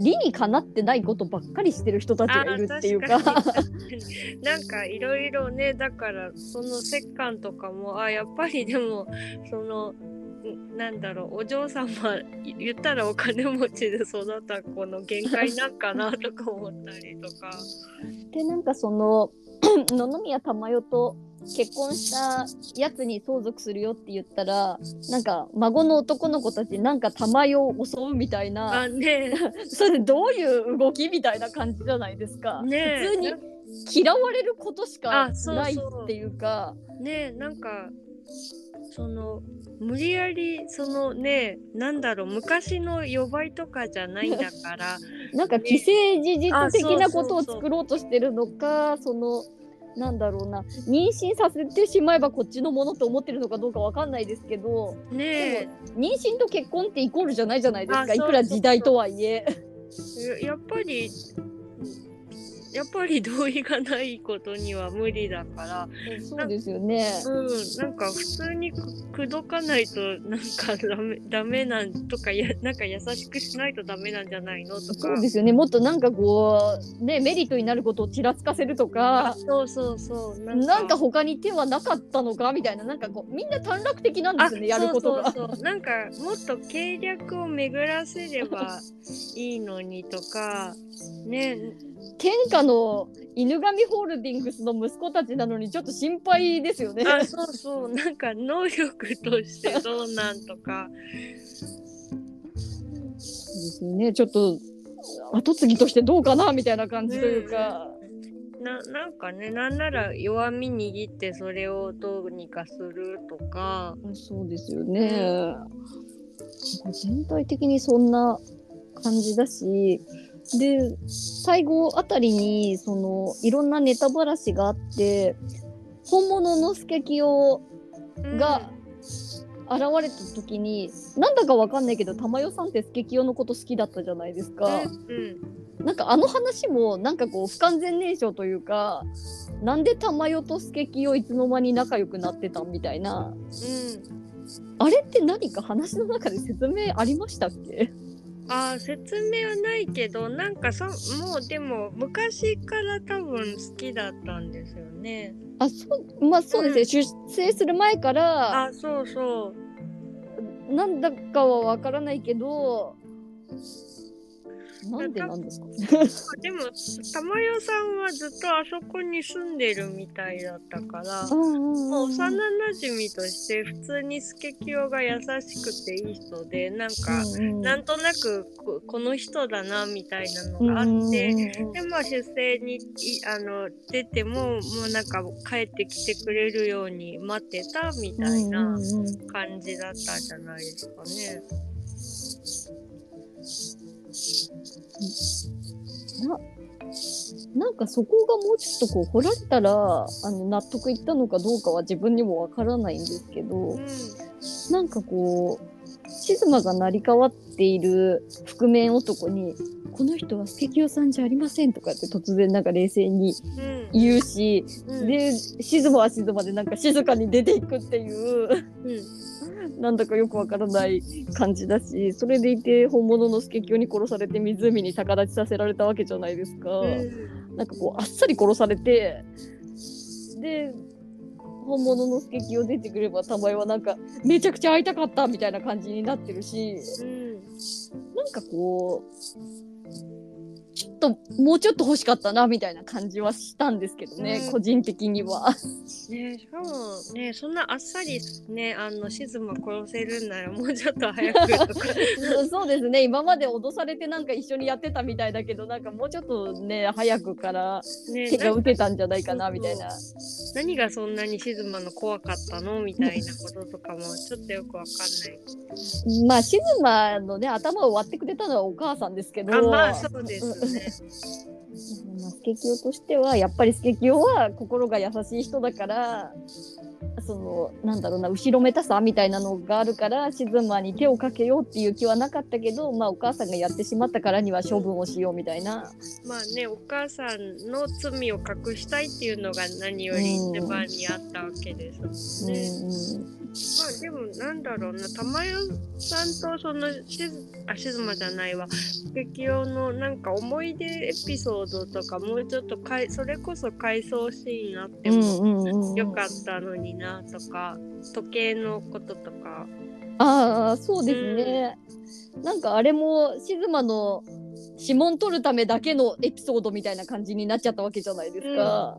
理にかなってないことばっかりしてる人たちがいるっていうか <laughs> なんかいろいろねだからその折檻とかもあやっぱりでもそのんなんだろうお嬢様言ったらお金持ちで育った子の限界なんかなとか思ったりとか。<laughs> でなんかその <clears throat> 野々宮珠代と結婚したやつに相続するよって言ったらなんか孫の男の子たちなんか珠代を襲うみたいなあね <laughs> それどういう動きみたいな感じじゃないですか。ね普通に嫌われることしかないっていうか。ねなんかその無理やりそのねなんだろう昔の予売とかじゃないんだから。<laughs> なんか既成事実あ的なことをそうそうそう。作ろうとしてるのかそのなんだろうな。妊娠させてしまえばこっちのものと思ってるのかどうかわかんないですけど。ね妊娠と結婚ってイコールじゃないじゃないですか。いくら時代とはいえ。ややっぱりやっぱり同意がないことには無理だから。そうですよね。うんなんか普通にく口説かないとなんかダメダメなんとかやなんか優しくしないとダメなんじゃないのとか。そうですよね。もっとなんかこうねメリットになることをちらつかせるとあか。そうそうそう。ななんか他に手はなかったのかみたいな。なんかこうみんな短絡的なんですよねやることが。そうそうそう。<laughs> なんかもっと計略を巡らせればいいのにとか。ね天下の犬神ホールディングスの息子たちなのにちょっと心配ですよね。あそうそう。なんか能力としてどうなんとか。そうですね。ちょっと後継ぎとしてどうかなみたいな感じというか。ななんかねなんなら弱み握ってそれをどうにかするとか。そうですよね。全体的にそんな感じだしで最後あたりにそのいろんなネタばらしがあって本物のスケキヨが、現れた時になんだかわかんないけど玉代さんってスケキヨのこと好きだったじゃないですか。うん。なんかあの話もなんかこう不完全燃焼というかなんで玉代とスケキヨいつの間に仲良くなってたんみたいな。うん。あれって何か話の中で説明ありましたっけ？あー説明はないけどなんかそもうでも昔から多分好きだったんですよね。あそうまあそうですね、出生する前からあそうそう。なんだかはわからないけどなんでなんですか？でも玉代さんはずっとあそこに住んでるみたいだったから。ももう幼なじみとして普通にスケキヨが優しくていい人でなんか、なんとなくここの人だなみたいなのがあって、でまあ出世にいあの出てももうなんか帰ってきてくれるように待ってたみたいな感じだったんじゃないですかね。ななんかそこがもうちょっとこう掘られたらあの納得いったのかどうかは自分にもわからないんですけどうん。なんかこう静馬が成り代わっている覆面男に「この人はスケキヨさんじゃありません」とかって突然なんか冷静にうん。言うし、うん。で静馬は静馬でなんか静かに出ていくっていううん。なんだかよくわからない感じだしそれでいて本物のスケキヨに殺されて湖に逆立ちさせられたわけじゃないですか。うん。なんかこうあっさり殺されてで本物のスケキヨ出てくれば玉井はなんかめちゃくちゃ会いたかったみたいな感じになってるしうん。なんかこうっともうちょっと欲しかったなみたいな感じはしたんですけどね、うん個人的には。ねしかもねそんなあっさりねあの静馬殺せるんならもうちょっと早くとかそうですね今まで脅されてなんか一緒にやってたみたいだけどなんかもうちょっとね早くからね手が打てたんじゃないかなみたいな。何がそんなに静馬の怖かったのみたいなこととかもちょっとよくわかんない。まあ静馬のね頭を割ってくれたのはお母さんですけど。あまあそうですね。まあ、スケキヨとしてはやっぱりスケキヨは心が優しい人だからそのなんだろうな後ろめたさみたいなのがあるから静馬に手をかけようっていう気はなかったけど、まあ、お母さんがやってしまったからには処分をしようみたいな。まあねお母さんの罪を隠したいっていうのが何より一番にあったわけですもんね。うんまあでもなんだろうな玉代さんとそのしずあ静馬じゃないわ劇用のなんか思い出エピソードとかもうちょっとかいそれこそ回想シーンあってうんもうんうんうんよかったのになとか時計のこととか。ああそうですね、なんかあれも静馬の指紋取るためだけのエピソードみたいな感じになっちゃったわけじゃないですか。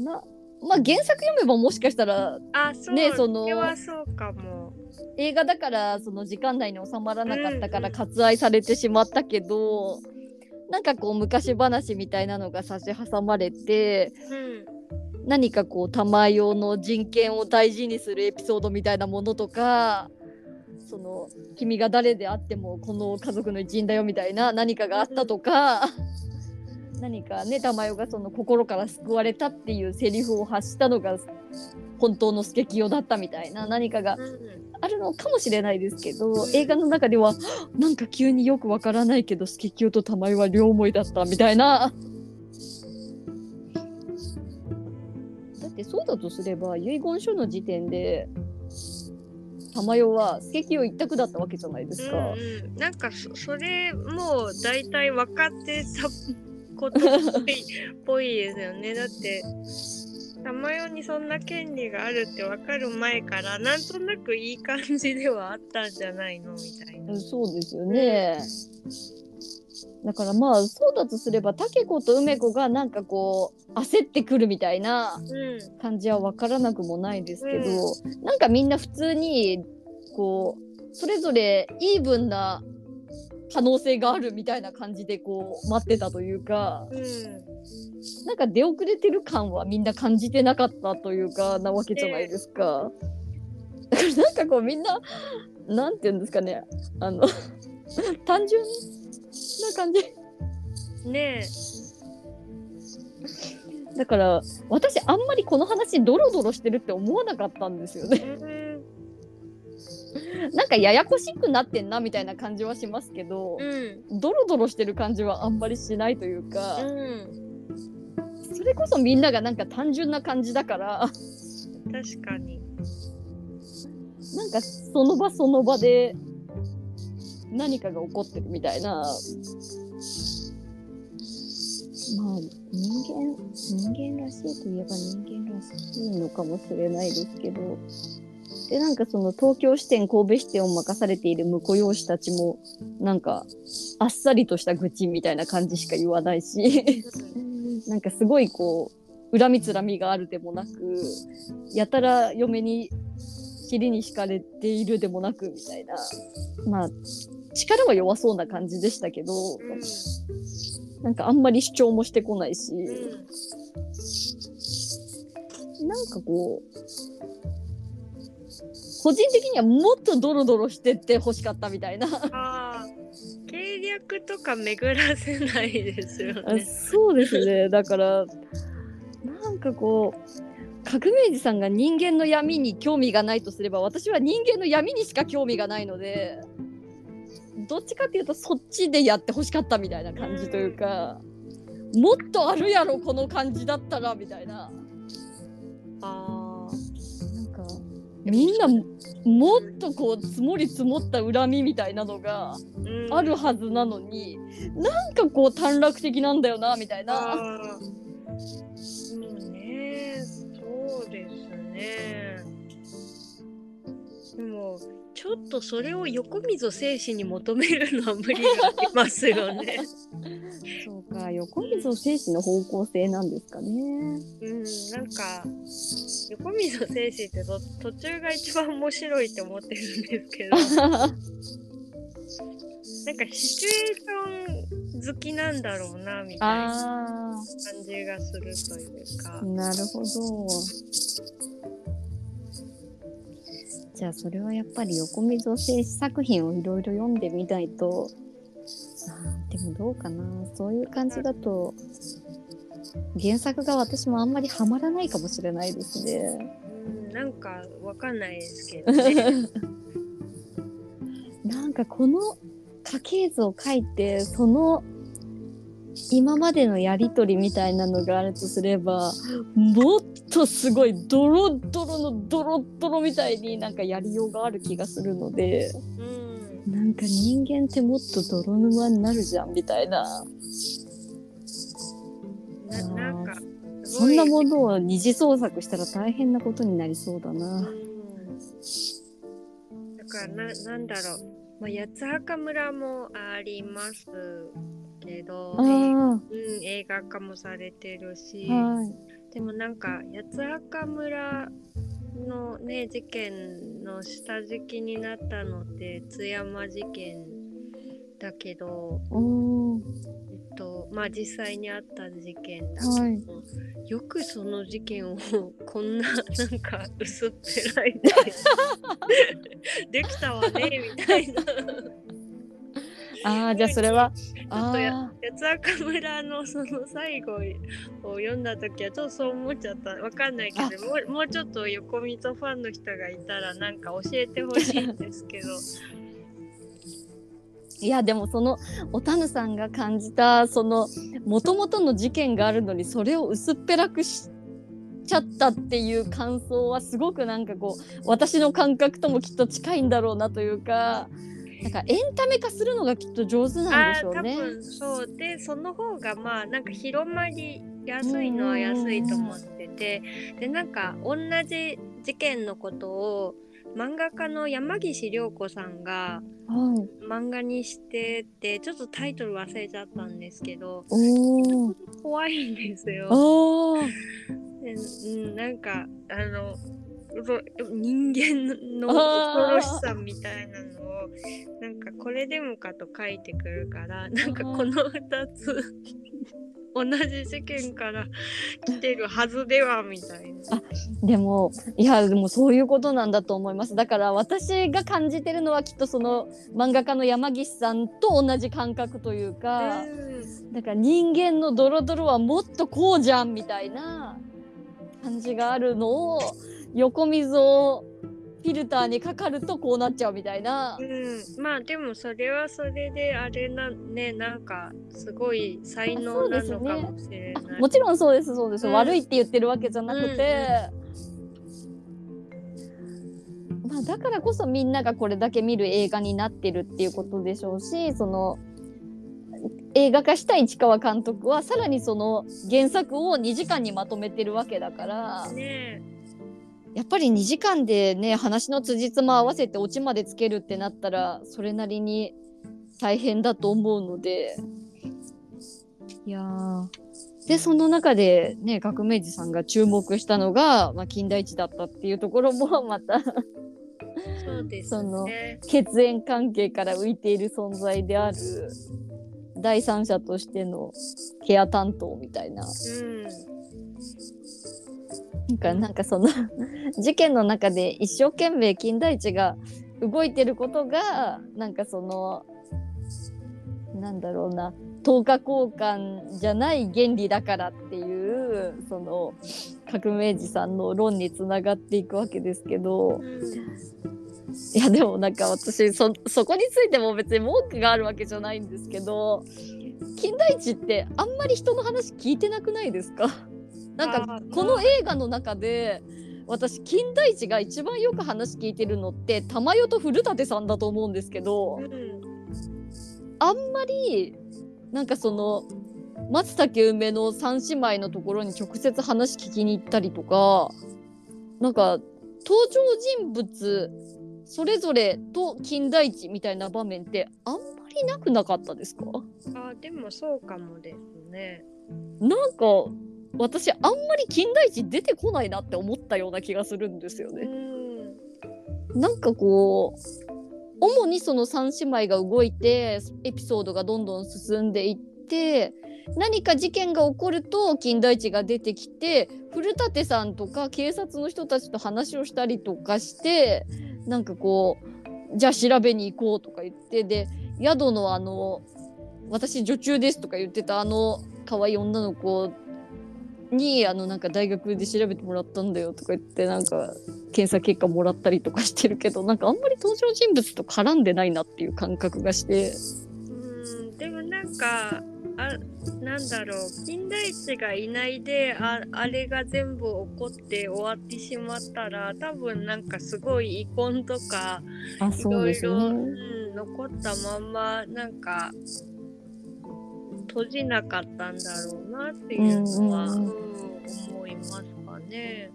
なまあ原作読めばもしかしたらあそうねそのそうかも。映画だからその時間内に収まらなかったからうんうん割愛されてしまったけど、なんかこう昔話みたいなのが差し挟まれてうん何かこう玉用の人権を大事にするエピソードみたいなものとかその君が誰であってもこの家族の一員だよみたいな何かがあったとか。何かね玉代がその心から救われたっていうセリフを発したのが本当のスケキヨだったみたいな何かがあるのかもしれないですけど映画の中ではなんか急によくわからないけどスケキヨと玉井は両思いだったみたいな。だってそうだとすれば遺言書の時点で玉代はスケキヨ一択だったわけじゃないですか。うんうん、なんかそそれもう大体分かってたことっぽいぽいですよねだって玉代にそんな権利があるって分かる前からなんとなくいい感じではあったんじゃないの？みたいな。うんそうですよね。だからまあそうだとすればタケコと梅子がなんかこう焦ってくるみたいなうん。感じは分からなくもないですけど、なんかみんな普通にこうそれぞれイーブンな可能性があるみたいな感じでこう待ってたというかうん。なんか出遅れてる感はみんな感じてなかったというかなわけじゃないですか。だからなんかこうみんななんて言うんですかね。あの単純な感じ。ねだから私あんまりこの話ドロドロしてるって思わなかったんですよね。うん。なんかややこしくなってんなみたいな感じはしますけど、うん。ドロドロしてる感じはあんまりしないというか、うん。それこそみんながなんか単純な感じだから。確かに。なんかその場その場で何かが起こってるみたいな。まあ人間人間らしいといえば人間らしいのかもしれないですけど。でなんかその東京支店神戸支店を任されている婿養子たちもなんかあっさりとした愚痴みたいな感じしか言わないし。なんかすごいこう恨みつらみがあるでもなくやたら嫁に尻に敷かれているでもなくみたいな。まあ力は弱そうな感じでしたけどうん。なんかあんまり主張もしてこないしうん。なんかこう個人的にはもっとドロドロしてって欲しかったみたいな。計略とか巡らせないですよあね。そうですね。だからなんかこう革命児さんが人間の闇に興味がないとすれば私は人間の闇にしか興味がないのでどっちかっていうとそっちでやってほしかったみたいな感じというか、もっとあるやろこの感じだったらみたいなあなんかみんなもっとこう積もり積もった恨みみたいなのがあるはずなのに、なんかこう短絡的なんだよなみたいな。うんねそうですね。でもちょっとそれを横溝正史に求めるのは無理がありますよね。<laughs> そうか、横溝正史の方向性なんですかね。うん、なんか横溝正史ってと途中が一番面白いって思ってるんですけど <laughs> なんかシチュエーション好きなんだろうなみたいなあ感じがするというかあ、。なるほど。じゃあそれはやっぱり横溝正史作品をいろいろ読んでみないと。あーでもどうかなそういう感じだと原作が私もあんまりハマらないかもしれないですね。うん、なんかわかんないですけどね。<laughs> なんかこの家系図を書いてその今までのやり取りみたいなのがあるとすればもっとすごいドロドロのドロドロみたいになんかやりようがある気がするのでうん、なんか人間ってもっと泥沼になるじゃんみたいな。ななんかすそんなものを二次創作したら大変なことになりそうだな。うん。だからななんだろう、まあ、八つ墓村もありますけど、うん、映画化もされてるし、はい。でもなんか八つ墓村のね事件の下敷きになったのって津山事件だけど、えっとまあ、実際にあった事件だはい。けど、よくその事件をこんななんか薄っぺらいで <laughs> できたわねみたいなあー <laughs> じゃあそれはちょっとやあ八つ墓村のその最後を読んだ時はちょっとそう思っちゃった。わかんないけどもうもうちょっと横溝ファンの人がいたらなんか教えてほしいんですけど。いやでもそのおたぬさんが感じたそのもともとの事件があるのにそれを薄っぺらくしちゃったっていう感想はすごくなんかこう私の感覚ともきっと近いんだろうなというかなんかエンタメ化するのがきっと上手なんでしょあー多うね。分そう。でその方がまあなんか広まりやすいのは安いと思ってて。でなんか同じ事件のことを漫画家の山岸涼子さんがはい、漫画にしててちょっとタイトル忘れちゃったんですけど怖いんですよ。でうん、なんかあの人間の恐ろしさみたいなのをなんかこれでもかと書いてくるからなんかこの2つ同じ事件から来てるはずではみたいな。でもいやでもそういうことなんだと思います。だから私が感じてるのはきっとその漫画家の山岸さんと同じ感覚というか、うん。だから人間のドロドロはもっとこうじゃんみたいな感じがあるのを横溝をフィルターにかかるとこうなっちゃうみたいな。うん、まあでもそれはそれであれなねなんかすごい才能なのかもしれあない。もちろんそうですそうです、うん。悪いって言ってるわけじゃなくて、まあ、だからこそみんながこれだけ見る映画になってるっていうことでしょうしその映画化した市川監督はさらにその原作を2時間にまとめてるわけだから。ねやっぱり2時間でね話の辻褄合わせてオチまでつけるってなったらそれなりに大変だと思うので。いやー。でその中でね革命児さんが注目したのが、まあ、金田一だったっていうところも <laughs> またそうですそのね。血縁関係から浮いている存在である第三者としてのケア担当みたいな。うんなん。かなんかその事件の中で一生懸命金田一が動いてることがなんかそのなんだろうな等価交換じゃない原理だからっていうその革命児さんの論につながっていくわけですけど。うんいやでもなんか私そそこについても別に文句があるわけじゃないんですけど金田一ってあんまり人の話聞いてなくないですか？なんかこの映画の中で私金田一が一番よく話聞いてるのって玉代と古舘さんだと思うんですけどうん。あんまりなんかその松竹梅の三姉妹のところに直接話聞きに行ったりとかなんか登場人物それぞれと金田一みたいな場面ってあんまりなくなかったですか？あでもそうかもですね。なんか私あんまり金田一出てこないなって思ったような気がするんですようね。んなんかこう主にその3姉妹が動いてエピソードがどんどん進んでいって何か事件が起こると金田一が出てきて古舘さんとか警察の人たちと話をしたりとかしてなんかこうじゃあ調べに行こうとか言ってで宿のあの私女中ですとか言ってたあの可愛い女の子にあのなんか大学で調べてもらったんだよとか言ってなんか検査結果もらったりとかしてるけどなんかあんまり登場人物と絡んでないなっていう感覚がして。うんでもなんかあなんだろう金田一がいないでああれが全部起こって終わってしまったら多分なんかすごい遺恨とかあいろいろ、そう残ったまんまなんか閉じなかったんだろうなっていうのは、ううんんうん思いますかね。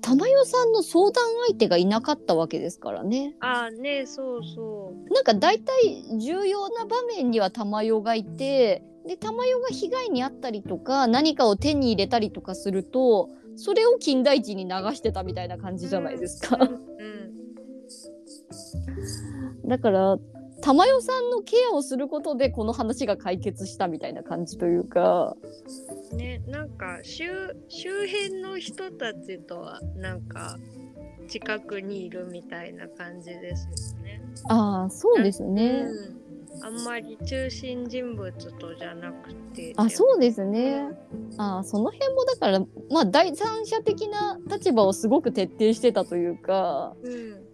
玉代さんの相談相手がいなかったわけですからねああねそうそう。なんか大体重要な場面には玉代がいてで玉代が被害に遭ったりとか何かを手に入れたりとかするとそれを金田一に流してたみたいな感じじゃないですか。うんだから玉代さんのケアをすることでこの話が解決したみたいな感じというかうん、ねなんか周周辺の人たちとはなんか近くにいるみたいな感じですよね。ああそうですね。うん、あんまり中心人物とじゃなくて。あそうですね。あその辺もだからまあ第三者的な立場をすごく徹底してたというかうん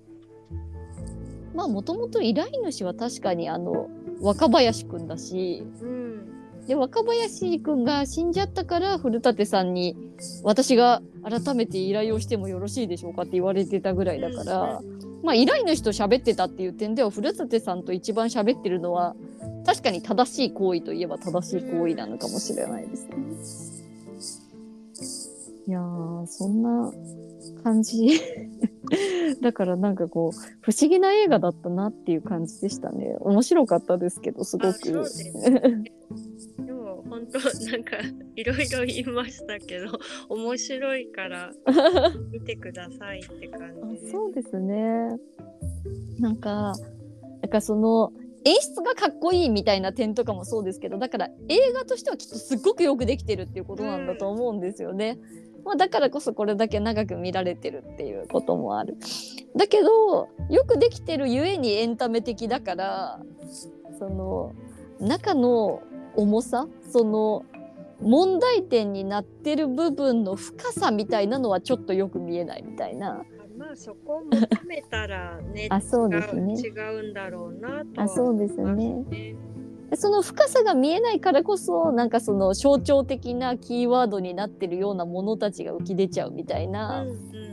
まあもともと依頼主は確かにあの若林くんだしうんで若林くんが死んじゃったから古舘さんに私が改めて依頼をしてもよろしいでしょうかって言われてたぐらいだから、まあ依頼主と喋ってたっていう点では古舘さんと一番喋ってるのは確かに正しい行為といえば正しい行為なのかもしれないですね。いやーそんな感じ。<laughs> だからなんかこう不思議な映画だったなっていう感じでしたね。面白かったですけどすごく。でも本当なんかいろいろ言いましたけど面白いから見てくださいって感あじ。そうですね。なんかなんかその演出がかっこいいみたいな点とかもそうですけどだから映画としてはきっとすっごくよくできてるっていうことなんだと思うんですよね。まあ、だからこそこれだけ長く見られてるっていうこともある。だけどよくできてるゆえにエンタメ的だからその中の重さその問題点になってる部分の深さみたいなのはちょっとよく見えないみたいな。まあそこを求めたらねあそうですね違うんだろうなとはあそうですね。その深さが見えないからこそなんかその象徴的なキーワードになってるようなものたちが浮き出ちゃうみたいな、うんうん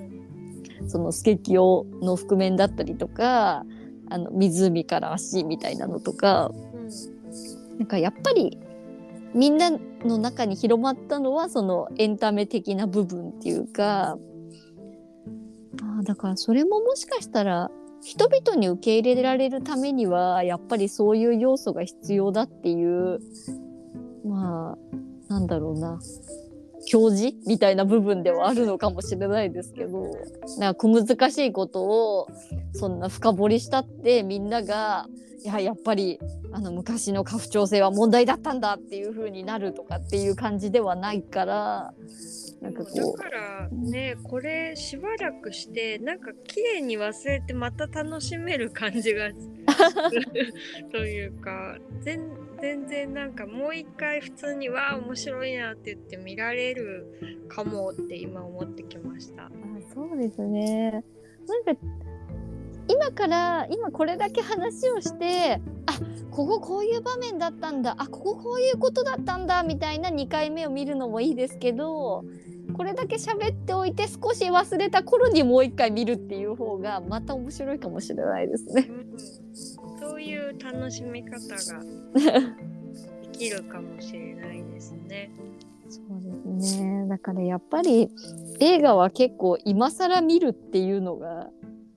そのスケキヨの覆面だったりとかあの湖から足みたいなのとかうんなんかやっぱりみんなの中に広まったのはそのエンタメ的な部分っていうかあだからそれももしかしたら人々に受け入れられるためにはやっぱりそういう要素が必要だっていうまあなんだろうな。教示みたいな部分ではあるのかもしれないですけどなんか小難しいことをそんな深掘りしたってみんながいややっぱりあの昔の家父長制は問題だったんだっていう風になるとかっていう感じではないからなんかこだからねこれしばらくしてなんか綺麗に忘れてまた楽しめる感じがする <laughs> <laughs> というか全全然なんかもう一回普通にわあ面白いなって言って見られるかもって今思ってきました。あそうですねなんか今から今これだけ話をしてあこここういう場面だったんだあこここういうことだったんだみたいな2回目を見るのもいいですけどこれだけ喋っておいて少し忘れた頃にもう一回見るっていう方がまた面白いかもしれないですね。うん、そういう楽しみ方ができるかもしれないですね。そうですね。だからやっぱり映画は結構今更見るっていうのが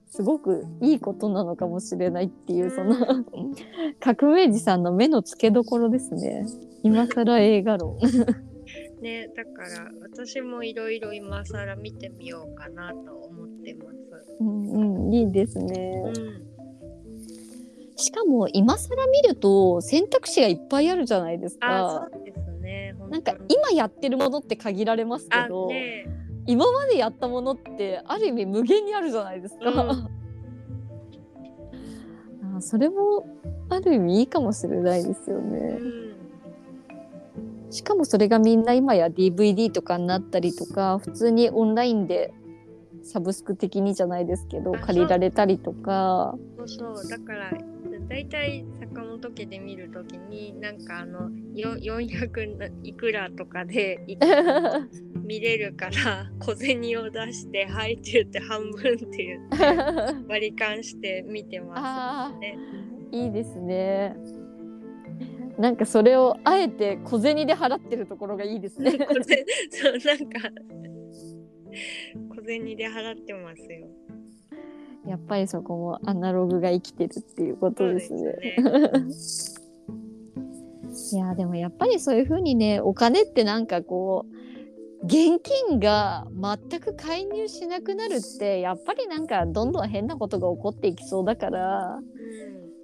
すごくいいことなのかもしれないっていうその革命児さんの目の付けどころですね。今更映画論。ね、だから私もいろいろ今更見てみようかなと思ってます。うんうんいいですね。うん、しかも今更見ると選択肢がいっぱいあるじゃないですか。あそうですね。なんか今やってるものって限られますけあど、ね、今までやったものってある意味無限にあるじゃないですか。うん。<laughs> あそれもある意味いいかもしれないですようね。ん、しかもそれがみんな今や DVD とかになったりとか普通にオンラインでサブスク的にじゃないですけどあ借りられたりとか。そうそう。だからだいたい坂本家で見るときになんかあのよ400いくらとかでい <laughs> 見れるから小銭を出して「はい」って言って半分って言って <laughs> 割り勘して見てまあすね。ーいいですね。なんかそれをあえて小銭で払ってるところがいいですね。<laughs> 小銭そうなんか小銭で払ってますよ。やっぱりそこもアナログが生きてるっていうことですね。ね。いやでもやっぱりそういう風にねお金ってなんかこう現金が全く介入しなくなるってやっぱりなんかどんどん変なことが起こっていきそうだから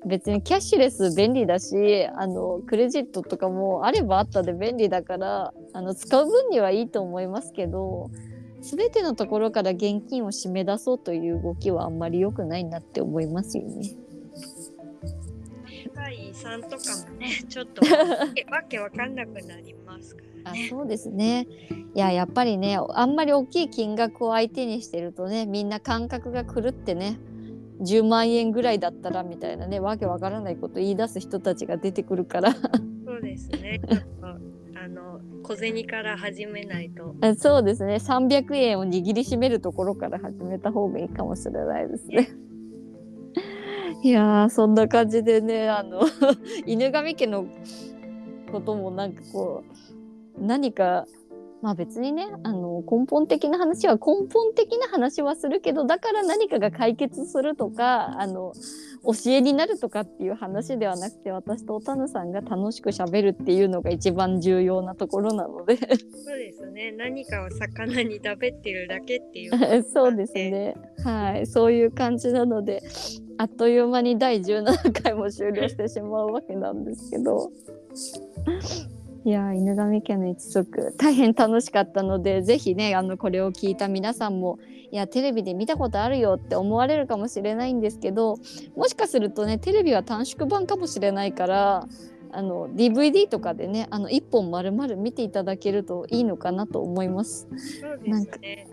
別にキャッシュレス便利だしあのクレジットとかもあればあったで便利だからあの使う分にはいいと思いますけど全てのところから現金を締め出そうという動きはあんまり良くないなって思いますよね。遺産とかもね <laughs> ちょっとわけわけわかんなくなりますからね。あそうですね。いややっぱりねあんまり大きい金額を相手にしてるとねみんな感覚が狂ってね10万円ぐらいだったらみたいなねわけわからないこと言い出す人たちが出てくるからそうですね。<laughs> あの小銭から始めないと。あそうですね300円を握りしめるところから始めた方がいいかもしれないですね。いやーそんな感じでねあの <laughs> 犬神家のこともなんかこう何かまあ別にねあの根本的な話は根本的な話はするけどだから何かが解決するとかあの教えになるとかっていう話ではなくて私とおたぬさんが楽しくしゃべるっていうのが一番重要なところなのでそうですね。何かを魚に食べてるだけっていう。<laughs> そうですねはいそういう感じなのであっという間に第17回も終了してしまうわけなんですけど。いやー犬神家の一族大変楽しかったのでぜひねあのこれを聞いた皆さんもいやテレビで見たことあるよって思われるかもしれないんですけどもしかするとねテレビは短縮版かもしれないからあの DVD とかでねあの1本丸々見ていただけるといいのかなと思います。そうですね。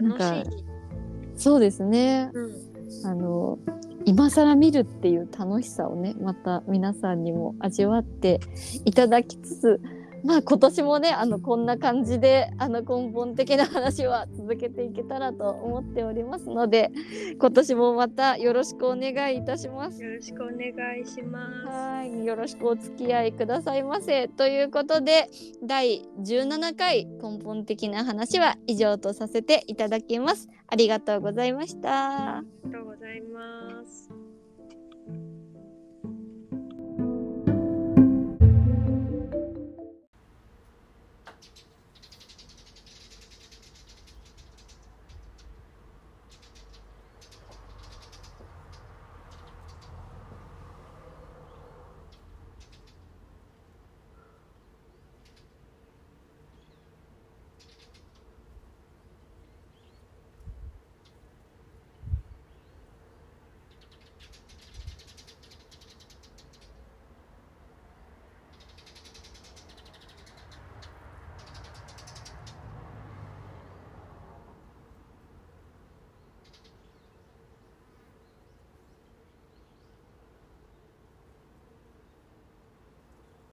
なんか。そうですねうん。あの今更見るっていう楽しさをねまた皆さんにも味わっていただきつつまあ今年もねあのこんな感じであの根本的な話は続けていけたらと思っておりますので今年もまたよろしくお願いいたします。よろしくお願いします。はい、よろしくお付き合いくださいませ。ということで、第17回根本的な話は以上とさせていただきます。ありがとうございました。ありがとうございます。